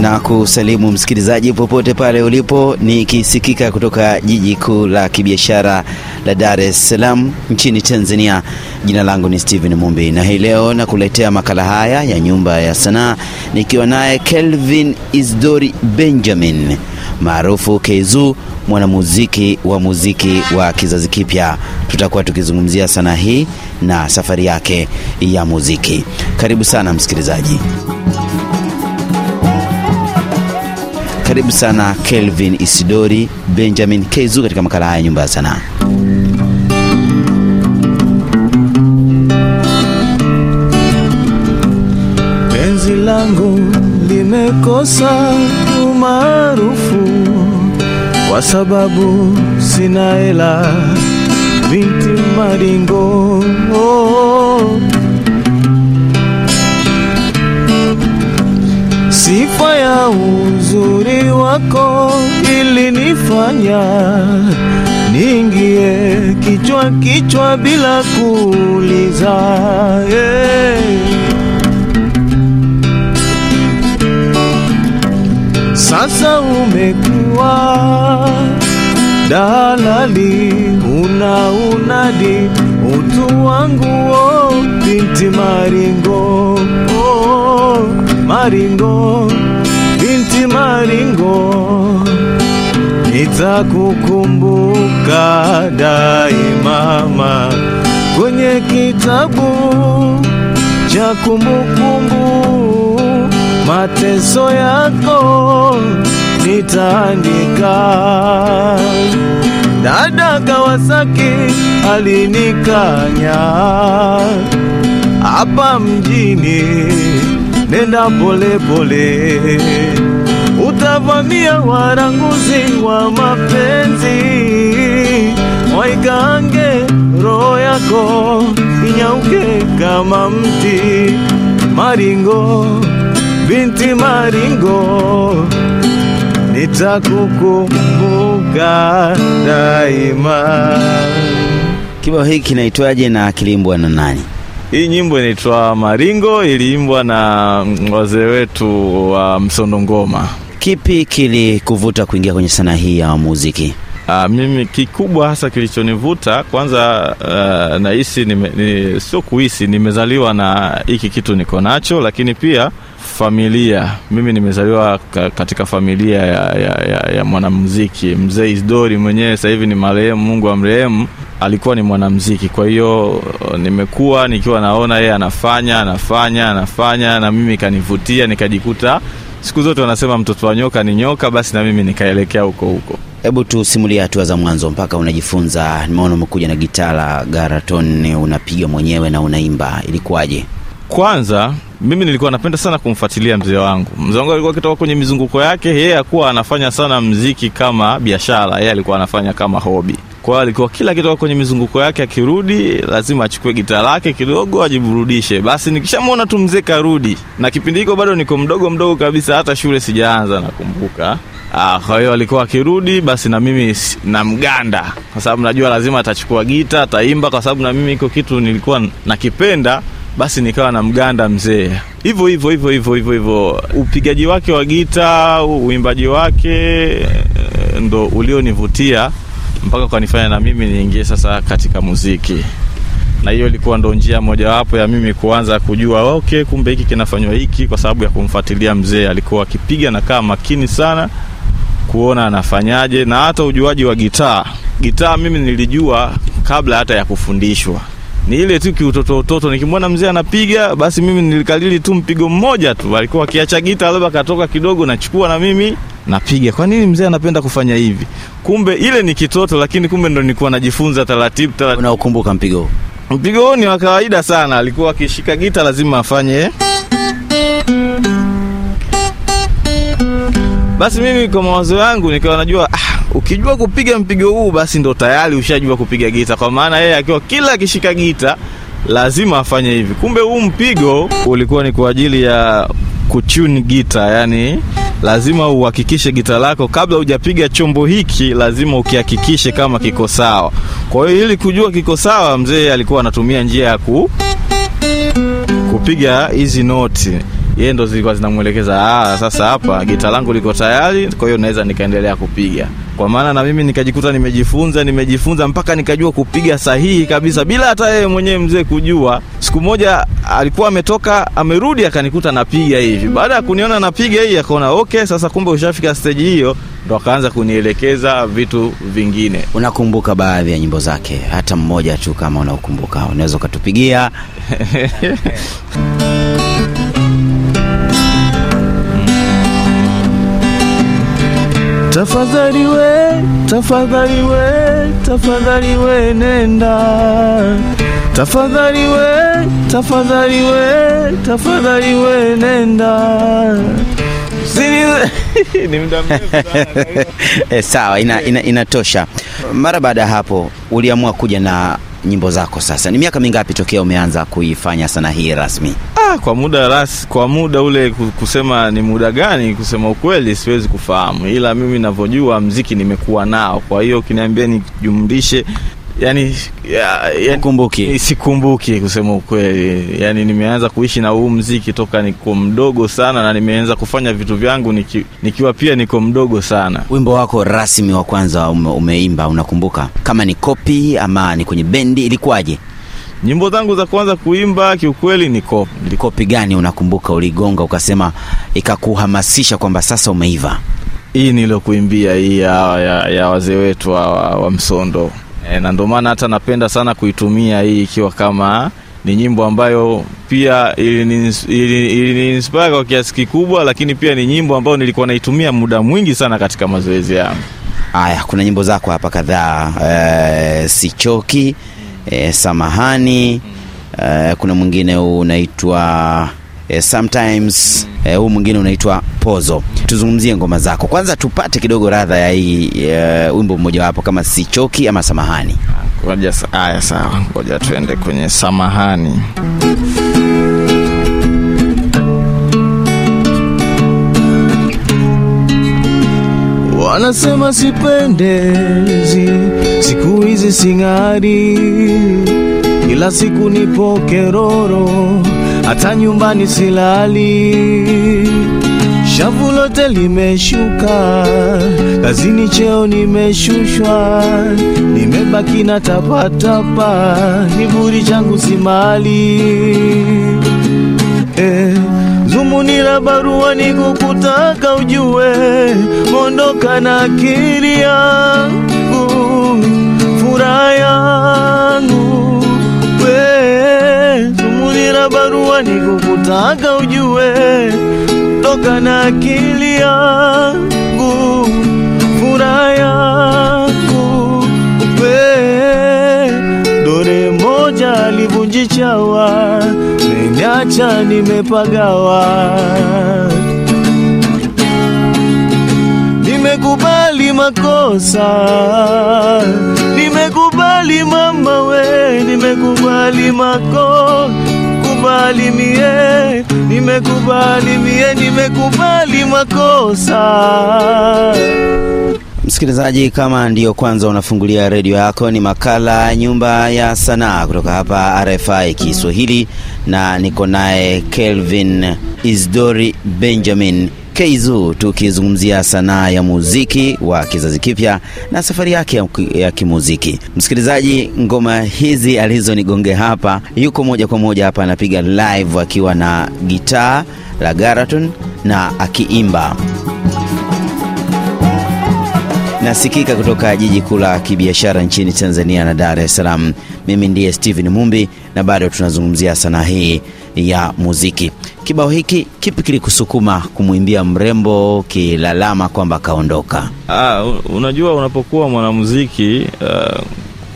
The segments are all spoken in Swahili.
na kusalimu msikilizaji popote pale ulipo, nikisikika kutoka jiji kuu la kibiashara la Dar es Salaam nchini Tanzania. Jina langu ni Steven Mumbi na hii leo nakuletea makala haya ya Nyumba ya Sanaa nikiwa naye Kelvin Isdori Benjamin maarufu Kezu, mwanamuziki wa muziki wa kizazi kipya. Tutakuwa tukizungumzia sanaa hii na safari yake ya muziki. Karibu sana msikilizaji. Karibu sana Kelvin Isidori Benjamin Kezu katika makala haya nyumba ya sanaa. Penzi langu limekosa umaarufu kwa sababu sina hela, binti maringo oh. Ya uzuri wako ilinifanya niingie kichwa kichwa bila kuuliza hey. Sasa umekuwa dalali, una unadi utu wangu oh, binti maringo oh, maringo maringo, nitakukumbuka daima kwenye kitabu cha kumbukumbu mateso yako nitaandika. Dada Kawasaki alinikanya. Hapa mjini, nenda polepole pole, utavamia waranguzi wa mapenzi, waikange roho yako inyauke kama mti maringo binti maringo, nitakukumbuka daima. Kibao hiki kinaitwaje na kiliimbwa na nani? Hii nyimbo inaitwa Maringo, iliimbwa na wazee wetu wa Msondo Ngoma. Kipi kilikuvuta kuingia kwenye sanaa hii ya muziki? Uh, mimi kikubwa hasa kilichonivuta kwanza, uh, nahisi ni, sio kuhisi, nimezaliwa na hiki kitu niko nacho, lakini pia familia. Mimi nimezaliwa katika familia ya, ya, ya, ya mwanamuziki. Mzee Isdori mwenyewe sasa hivi ni marehemu, Mungu amrehemu, alikuwa ni mwanamuziki. Kwa hiyo nimekuwa nikiwa naona yeye anafanya anafanya anafanya, na mimi kanivutia, nikajikuta siku zote wanasema mtoto wa nyoka ni nyoka, basi na mimi nikaelekea huko huko. Hebu tusimulie hatua za mwanzo mpaka unajifunza. Nimeona umekuja na gitaa la Garaton, unapiga mwenyewe na unaimba, ilikuwaje? Kwanza mimi nilikuwa napenda sana kumfuatilia mzee wangu. Mzee wangu alikuwa akitoka kwenye mizunguko yake, yeye akuwa anafanya sana mziki kama biashara, yeye alikuwa anafanya kama hobi. Kwa hiyo alikuwa kila akitoka kwenye mizunguko yake, akirudi lazima achukue gitaa lake kidogo ajiburudishe. Basi nikishamwona tu mzee karudi, na kipindi hiko bado niko mdogo mdogo kabisa, hata shule sijaanza, nakumbuka Ah, alikuwa akirudi basi na mimi namganda, kwa sababu najua lazima atachukua gita ataimba, kwa sababu na mimi iko kitu nilikuwa nakipenda, basi nikawa na mganda mzee, hivyo hivyo hivyo hivyo hivyo hivyo. Upigaji wake wa gita, uimbaji wake ndo ulionivutia mpaka ukanifanya na mimi niingie sasa katika muziki, na hiyo ilikuwa ndo njia mojawapo ya mimi kuanza kujua okay, kumbe hiki kinafanywa hiki, kwa sababu ya kumfuatilia mzee. Alikuwa akipiga na kaa makini sana kuona anafanyaje, na hata ujuaji wa gitaa. Gitaa mimi nilijua kabla hata ya kufundishwa, ni ile tu kiutoto utoto. Nikimwona mzee anapiga, basi mimi nilikalili tu mpigo mmoja tu. Alikuwa akiacha gita, labda katoka kidogo, nachukua na mimi napiga. Kwa nini mzee anapenda kufanya hivi? Kumbe ile ni kitoto, lakini kumbe ndo nilikuwa najifunza taratibu taratibu. Mpigo huu? Mpigo huu ni wa kawaida sana. Alikuwa akishika gita lazima afanye basi mimi kwa mawazo yangu nikawa najua ukijua kupiga mpigo huu basi ndo tayari ushajua kupiga gita, kwa maana yeye akiwa kila akishika gita lazima afanye hivi. Kumbe huu mpigo ulikuwa ni kwa ajili ya kutune gita, yani lazima uhakikishe gita lako kabla hujapiga chombo hiki, lazima ukihakikishe kama kiko sawa. Kwa hiyo ili kujua kiko sawa, mzee alikuwa anatumia njia ya ku kupiga hizi noti yeye ndo zilikuwa zinamwelekeza ah, sasa hapa gita langu liko tayari, kwa hiyo naweza nikaendelea kupiga. Kwa maana na mimi nikajikuta nimejifunza nimejifunza mpaka nikajua kupiga sahihi kabisa bila hata yeye mwenyewe mzee kujua. Siku moja alikuwa ametoka amerudi, akanikuta napiga hivi. Baada ya kuniona napiga hii, akaona okay, sasa kumbe ushafika stage hiyo, ndo akaanza kunielekeza vitu vingine. Unakumbuka baadhi ya nyimbo zake, hata mmoja tu kama unaokumbuka unaweza ukatupigia? Tafadhali we, tafadhali we, tafadhali we nenda. Tafadhali we, tafadhali we, tafadhali we nenda. Ni muda mrefu sana. E, sawa, ina, ina, inatosha. Mara baada ya hapo uliamua kuja na nyimbo zako. Sasa ni miaka mingapi tokea umeanza kuifanya sanaa hii rasmi? Ah, kwa muda ras, kwa muda ule kusema ni muda gani, kusema ukweli siwezi kufahamu, ila mimi navyojua mziki nimekuwa nao. Kwa hiyo ukiniambia nijumlishe, yani, ya, ya, Ukumbuki? sikumbuki kusema ukweli. Yani nimeanza kuishi na huu mziki toka niko mdogo sana, na nimeanza kufanya vitu vyangu niki, nikiwa pia niko mdogo sana. Wimbo wako rasmi wa kwanza ume, umeimba unakumbuka? Kama ni kopi ama ni kwenye bendi, ilikuwaje? Nyimbo zangu za kwanza kuimba kiukweli ni kop Kopi gani unakumbuka uligonga ukasema ikakuhamasisha kwamba sasa umeiva? hii nilokuimbia hii ya, ya, ya wazee wetu wa, wa, Msondo e, na ndio maana hata napenda sana kuitumia hii ikiwa kama ni nyimbo ambayo pia ilini- iliniinspire kwa kiasi kikubwa, lakini pia ni nyimbo ambayo nilikuwa naitumia muda mwingi sana katika mazoezi yangu. Aya, kuna nyimbo zako hapa kadhaa e, sichoki e, samahani e, kuna mwingine unaitwa e, sometimes e, huu mwingine unaitwa pozo. Tuzungumzie ngoma zako kwanza, tupate kidogo radha ya hii e, wimbo mmojawapo kama sichoki ama samahani. Ngoja sa- haya, sawa, ngoja tuende kwenye samahani. Wanasema sipendezi, siku hizi sing'ari, kila siku nipo keroro, hata nyumbani silali. Shavu lote limeshuka, kazini cheo nimeshushwa, nimebaki na tapatapa, kiburi changu si mali barua ni kukutaka ujue, mondoka na akili yangu, furaha yangu. We, zumuni la barua ni kukutaka ujue, mondoka na akili yangu, furaha yangu meniacha nimepagawa. Nimekubali makosa, nimekubali mama we, nimekubali mako. Kubali mie, nimekubali mie, nimekubali makosa. Msikilizaji, kama ndiyo kwanza unafungulia redio yako, ni makala Nyumba ya Sanaa kutoka hapa RFI Kiswahili, na niko naye Kelvin Isdori Benjamin Keizu, tukizungumzia sanaa ya muziki wa kizazi kipya na safari yake ya, kimuziki. Msikilizaji, ngoma hizi alizonigongea hapa, yuko moja kwa moja hapa anapiga live akiwa na gitaa la Garaton na akiimba nasikika kutoka jiji kuu la kibiashara nchini Tanzania na Dar es Salaam. Mimi ndiye Steven Mumbi na bado tunazungumzia sanaa hii ya muziki. Kibao hiki kipi kilikusukuma kumwimbia mrembo kilalama kwamba kaondoka? Ah, unajua unapokuwa mwanamuziki uh,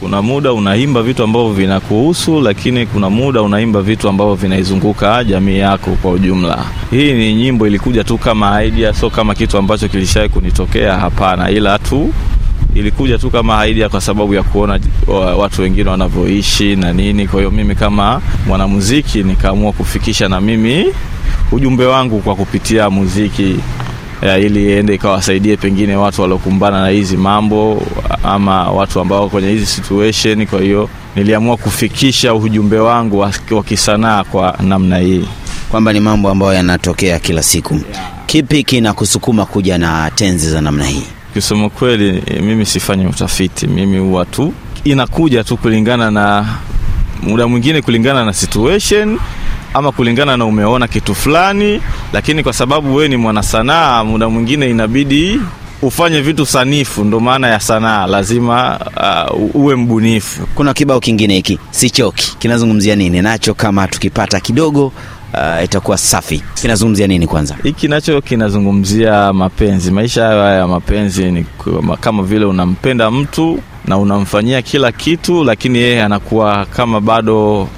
kuna muda unaimba vitu ambavyo vinakuhusu, lakini kuna muda unaimba vitu ambavyo vinaizunguka jamii yako kwa ujumla. Hii ni nyimbo ilikuja tu kama idea, so kama kitu ambacho kilishawahi kunitokea, hapana, ila tu ilikuja tu kama idea kwa sababu ya kuona watu wengine wanavyoishi na nini. Kwa hiyo mimi kama mwanamuziki nikaamua kufikisha na mimi ujumbe wangu kwa kupitia muziki ya, ili iende ikawasaidie pengine watu waliokumbana na hizi mambo ama watu ambao kwenye hizi situation. Kwa hiyo niliamua kufikisha ujumbe wangu wa wa kisanaa kwa namna hii. kwamba ni mambo ambayo yanatokea kila siku. Kipi kinakusukuma kuja na tenzi za namna hii? Kusema kweli, mimi sifanyi utafiti, mimi huwa tu inakuja tu kulingana na muda mwingine, kulingana na situation ama kulingana na umeona kitu fulani, lakini kwa sababu wewe ni mwanasanaa, muda mwingine inabidi ufanye vitu sanifu. Ndo maana ya sanaa, lazima uh, uwe mbunifu. Kuna kibao kingine hiki sichoki, kinazungumzia nini? Nacho kama tukipata kidogo uh, itakuwa safi. Kinazungumzia nini kwanza? Hiki nacho kinazungumzia mapenzi. Maisha hayo haya ya mapenzi ni kama vile unampenda mtu na unamfanyia kila kitu, lakini yeye anakuwa kama bado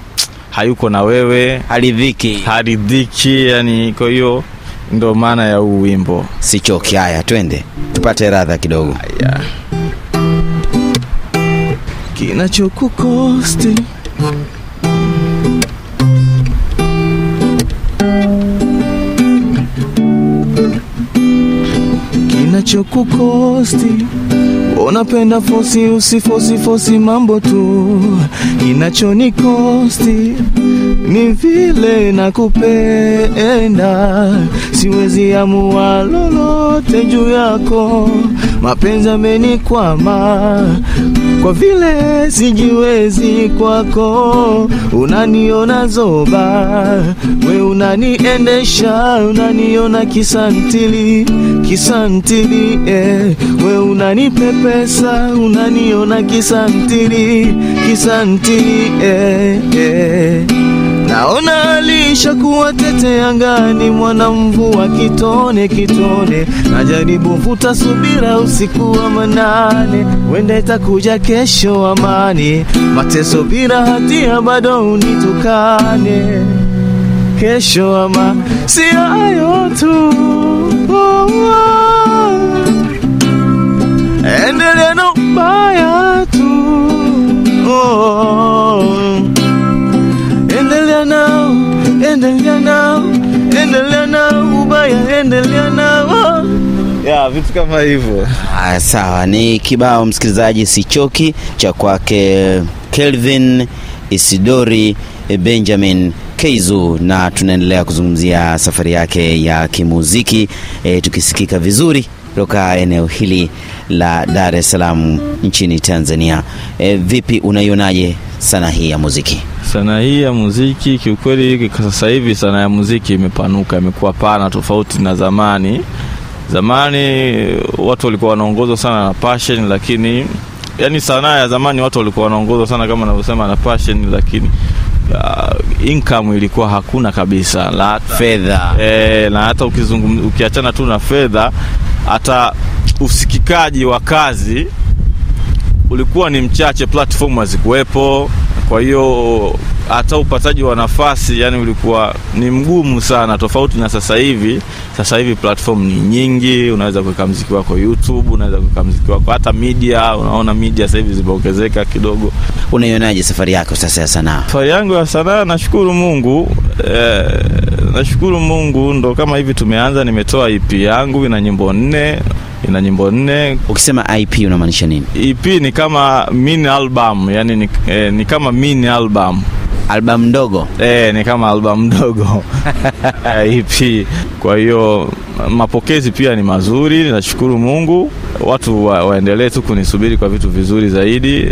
hayuko na wewe, Haridhiki, haridhiki. Yani, kwa hiyo ndo maana ya huu wimbo. sichoki. Haya, twende tupate radha kidogo. Yeah. Kinachokukosti kinachokukosti unapenda fosi usifosi fosi mambo tu. Kinachonikosti ni vile nakupenda. Siwezi amua lolote juu yako mapenzi amenikwama kwa vile sijiwezi kwako unaniona zoba we unaniendesha unaniona kisantili kisantili eh. we unanipepesa unaniona kisantili kisantili eh, eh. Naona alishakuwa tete angani, mwana mvua kitone kitone, najaribu vuta subira usiku wa manane, wenda itakuja kesho amani, mateso bila hatia bado unitukane. Kesho ama si hayo tu. Endelea na ubaya tu. oh. Endelea nao. Ya, vitu kama hivyo. Haya, sawa. Ni kibao msikilizaji, sichoki cha kwake Kelvin Isidori Benjamin Keizu, na tunaendelea kuzungumzia safari yake ya kimuziki e, tukisikika vizuri kutoka eneo hili la Dar es Salaam nchini Tanzania. E, vipi unaionaje sanaa hii ya muziki? Sanaa hii ya muziki kiukweli, sasa hivi sanaa ya muziki imepanuka, imekuwa pana tofauti na zamani. Zamani watu walikuwa wanaongozwa sana na passion, lakini yani sanaa ya zamani watu walikuwa wanaongozwa sana kama navyosema na passion, lakini uh, income ilikuwa hakuna kabisa la Fedha e, na hata ukiachana tu na fedha, hata usikikaji wa kazi ulikuwa ni mchache, platform hazikuwepo. Kwa hiyo hata upataji wa nafasi yani ulikuwa ni mgumu sana, tofauti na sasa hivi. Sasa hivi platform ni nyingi, unaweza kuweka mziki wako YouTube, unaweza kuweka mziki wako hata media. Unaona media sasa hivi zimeongezeka kidogo. unaionaje safari yako sasa ya sanaa? Safari yangu ya sanaa, nashukuru Mungu eh, nashukuru Mungu, ndo kama hivi tumeanza. Nimetoa EP yangu ina nyimbo nne, ina nyimbo nne. Ukisema IP unamaanisha nini? EP ni kama mini album, yani ni, eh, ni kama mini album Albamu ndogo? e, ni kama albamu ndogo EP. Kwa hiyo mapokezi pia ni mazuri, nashukuru Mungu. Watu wa, waendelee tu kunisubiri kwa vitu vizuri zaidi,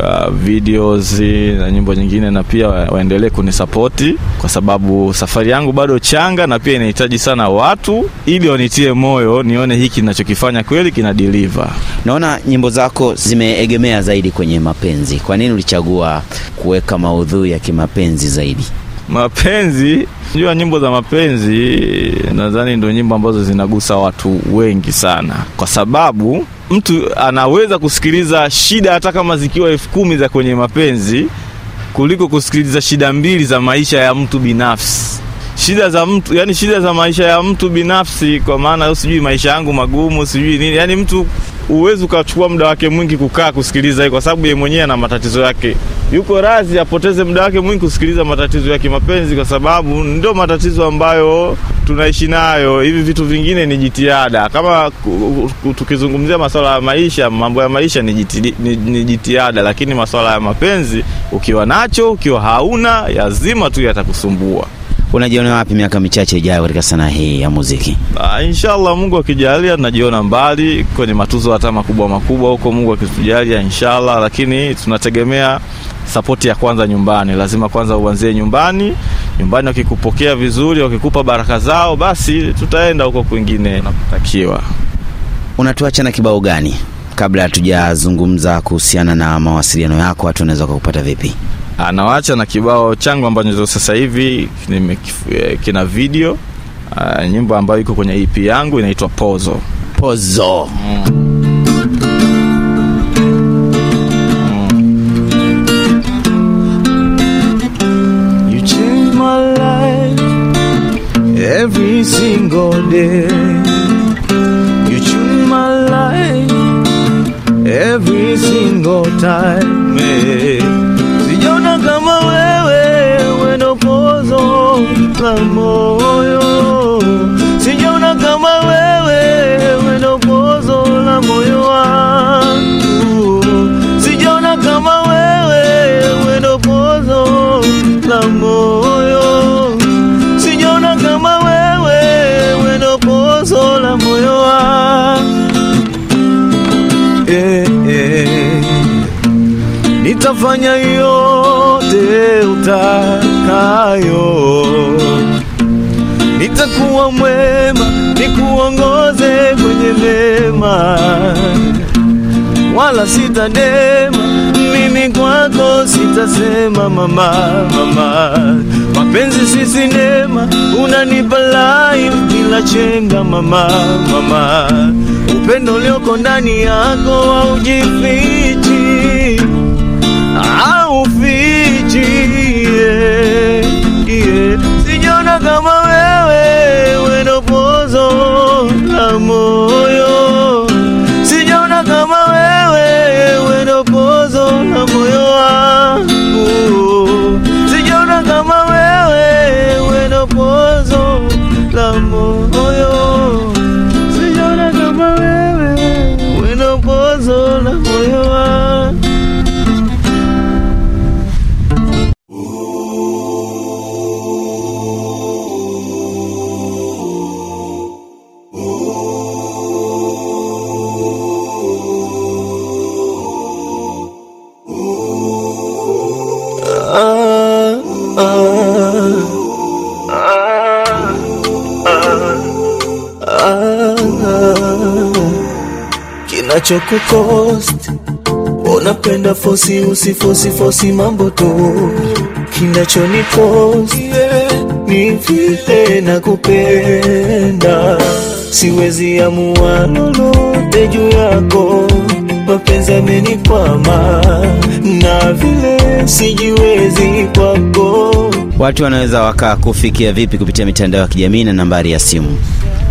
uh, videos na nyimbo nyingine, na pia waendelee kunisapoti kwa sababu safari yangu bado changa, na pia inahitaji sana watu ili wanitie moyo, nione hiki ninachokifanya kweli kina deliver. Naona nyimbo zako zimeegemea zaidi kwenye mapenzi. Kwa nini ulichagua kuweka maudhui ya kimapenzi zaidi? Mapenzi, jua nyimbo za mapenzi nadhani ndio nyimbo ambazo zinagusa watu wengi sana, kwa sababu mtu anaweza kusikiliza shida hata kama zikiwa elfu kumi za kwenye mapenzi kuliko kusikiliza shida mbili za maisha ya mtu binafsi. Shida za mtu, yani shida za maisha ya mtu binafsi, kwa maana sijui maisha yangu magumu, sijui nini, yani mtu uwezi ukachukua muda wake mwingi kukaa kusikiliza hii, kwa sababu yeye mwenyewe ana matatizo yake. Yuko razi apoteze muda wake mwingi kusikiliza matatizo ya kimapenzi, kwa sababu ndio matatizo ambayo tunaishi nayo. Hivi vitu vingine ni jitihada. Kama tukizungumzia masuala ya maisha, mambo ya maisha ni, jiti, ni, ni jitihada, lakini masuala ya mapenzi ukiwa nacho, ukiwa hauna, yazima tu yatakusumbua. Unajiona wapi miaka michache ijayo katika sanaa hii ya muziki? Ah, inshallah Mungu akijalia najiona mbali kwenye matuzo hata makubwa makubwa huko, Mungu akitujalia inshallah, lakini tunategemea sapoti ya kwanza nyumbani. Lazima kwanza uanzie nyumbani. Nyumbani wakikupokea vizuri, wakikupa baraka zao, basi tutaenda huko kwingine unapotakiwa. Unatuacha na kibao gani kabla hatujazungumza kuhusiana na mawasiliano yako? Watu wanaweza kukupata vipi? Anawacha na kibao changu ambacho sasa hivi eh, kina video uh, nyimbo ambayo iko kwenye EP yangu inaitwa Pozo. Pozo. You change my life every single day. You change my life every single time. Moyo. Sijaona kama wewe wendo pozo la moyo wangu. Sijaona kama wewe wendo pozo la moyo. Sijaona kama wewe wendo pozo la moyo wangu. Eh, eh. Nitafanya yote utakayo, nitakuwa mwema, nikuongoze kwenye mema, wala sitadema. Mimi kwako sitasema mama, mama, mapenzi si sinema, unanipa life bila chenga mama, mama, upendo ulioko ndani yako haujifichi aufichi yeah, yeah. Sijaona kama wewe wendo pozo la moyo, sijaona kama wewe wendo pozo la moyo wangu, sijaona kama wewe wendo pozo la moyo, kinachokukost unapenda fosi usifosi fosi mambo tu. Kinachonikost ni vile na kupenda. Siwezi amua lolote juu yako mapenzi amenikwama na vile sijiwezi kwako Watu wanaweza wakakufikia vipi kupitia mitandao ya kijamii na nambari ya simu?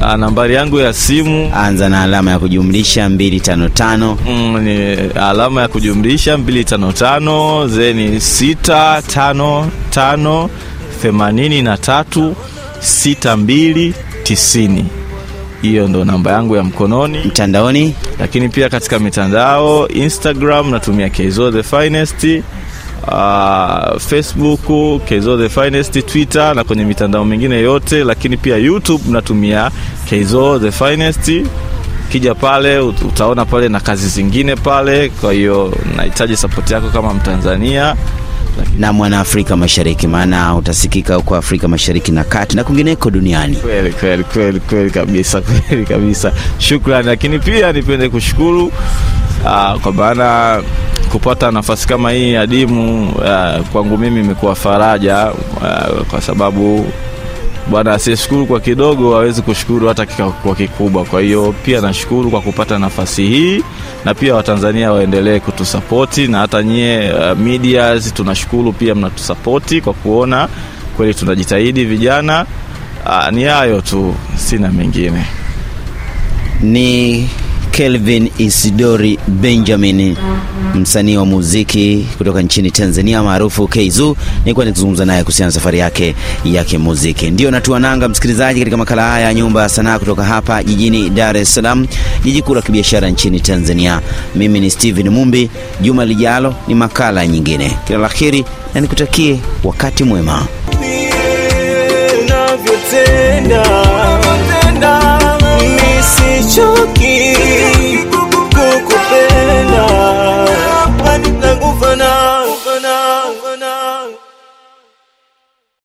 A, nambari yangu ya simu Anza na alama ya kujumlisha 255 mm, ni alama ya kujumlisha 255 zeni 655 83 62 90. Hiyo ndo namba yangu ya mkononi, mtandaoni. lakini pia katika mitandao Instagram natumia Keizo the Finest, uh, Facebook Keizo the Finest, Twitter na kwenye mitandao mingine yote, lakini pia YouTube natumia Keizo the Finest. Kija pale utaona pale na kazi zingine pale. Kwa hiyo nahitaji sapoti yako kama Mtanzania. Na mwana Afrika Mashariki, maana utasikika huko Afrika Mashariki na kati na kwingineko duniani. Kweli kweli kweli kweli kabisa kweli kabisa, shukrani. Lakini pia nipende kushukuru uh, kwa maana kupata nafasi kama hii adimu uh, kwangu mimi imekuwa faraja uh, kwa sababu bwana asiyeshukuru kwa kidogo hawezi kushukuru hata kwa kikubwa. Kwa hiyo pia nashukuru kwa kupata nafasi hii, na pia Watanzania waendelee kutusapoti na hata nyie uh, tunashukuru pia mnatusapoti kwa kuona kweli tunajitahidi vijana. Uh, ni hayo tu, sina mengine. Ni Kelvin Isidori Benjamin, msanii wa muziki kutoka nchini Tanzania maarufu Keizu. Nilikuwa nikizungumza naye kuhusiana na safari yake ya kimuziki. Ndio natua nanga, msikilizaji, katika makala haya ya Nyumba ya Sanaa kutoka hapa jijini Dar es Salaam, jiji kuu la kibiashara nchini Tanzania. Mimi ni Steven Mumbi. Juma lijalo ni makala nyingine. Kila la heri na nikutakie wakati mwema. Unavyotenda sichoki kukupenda.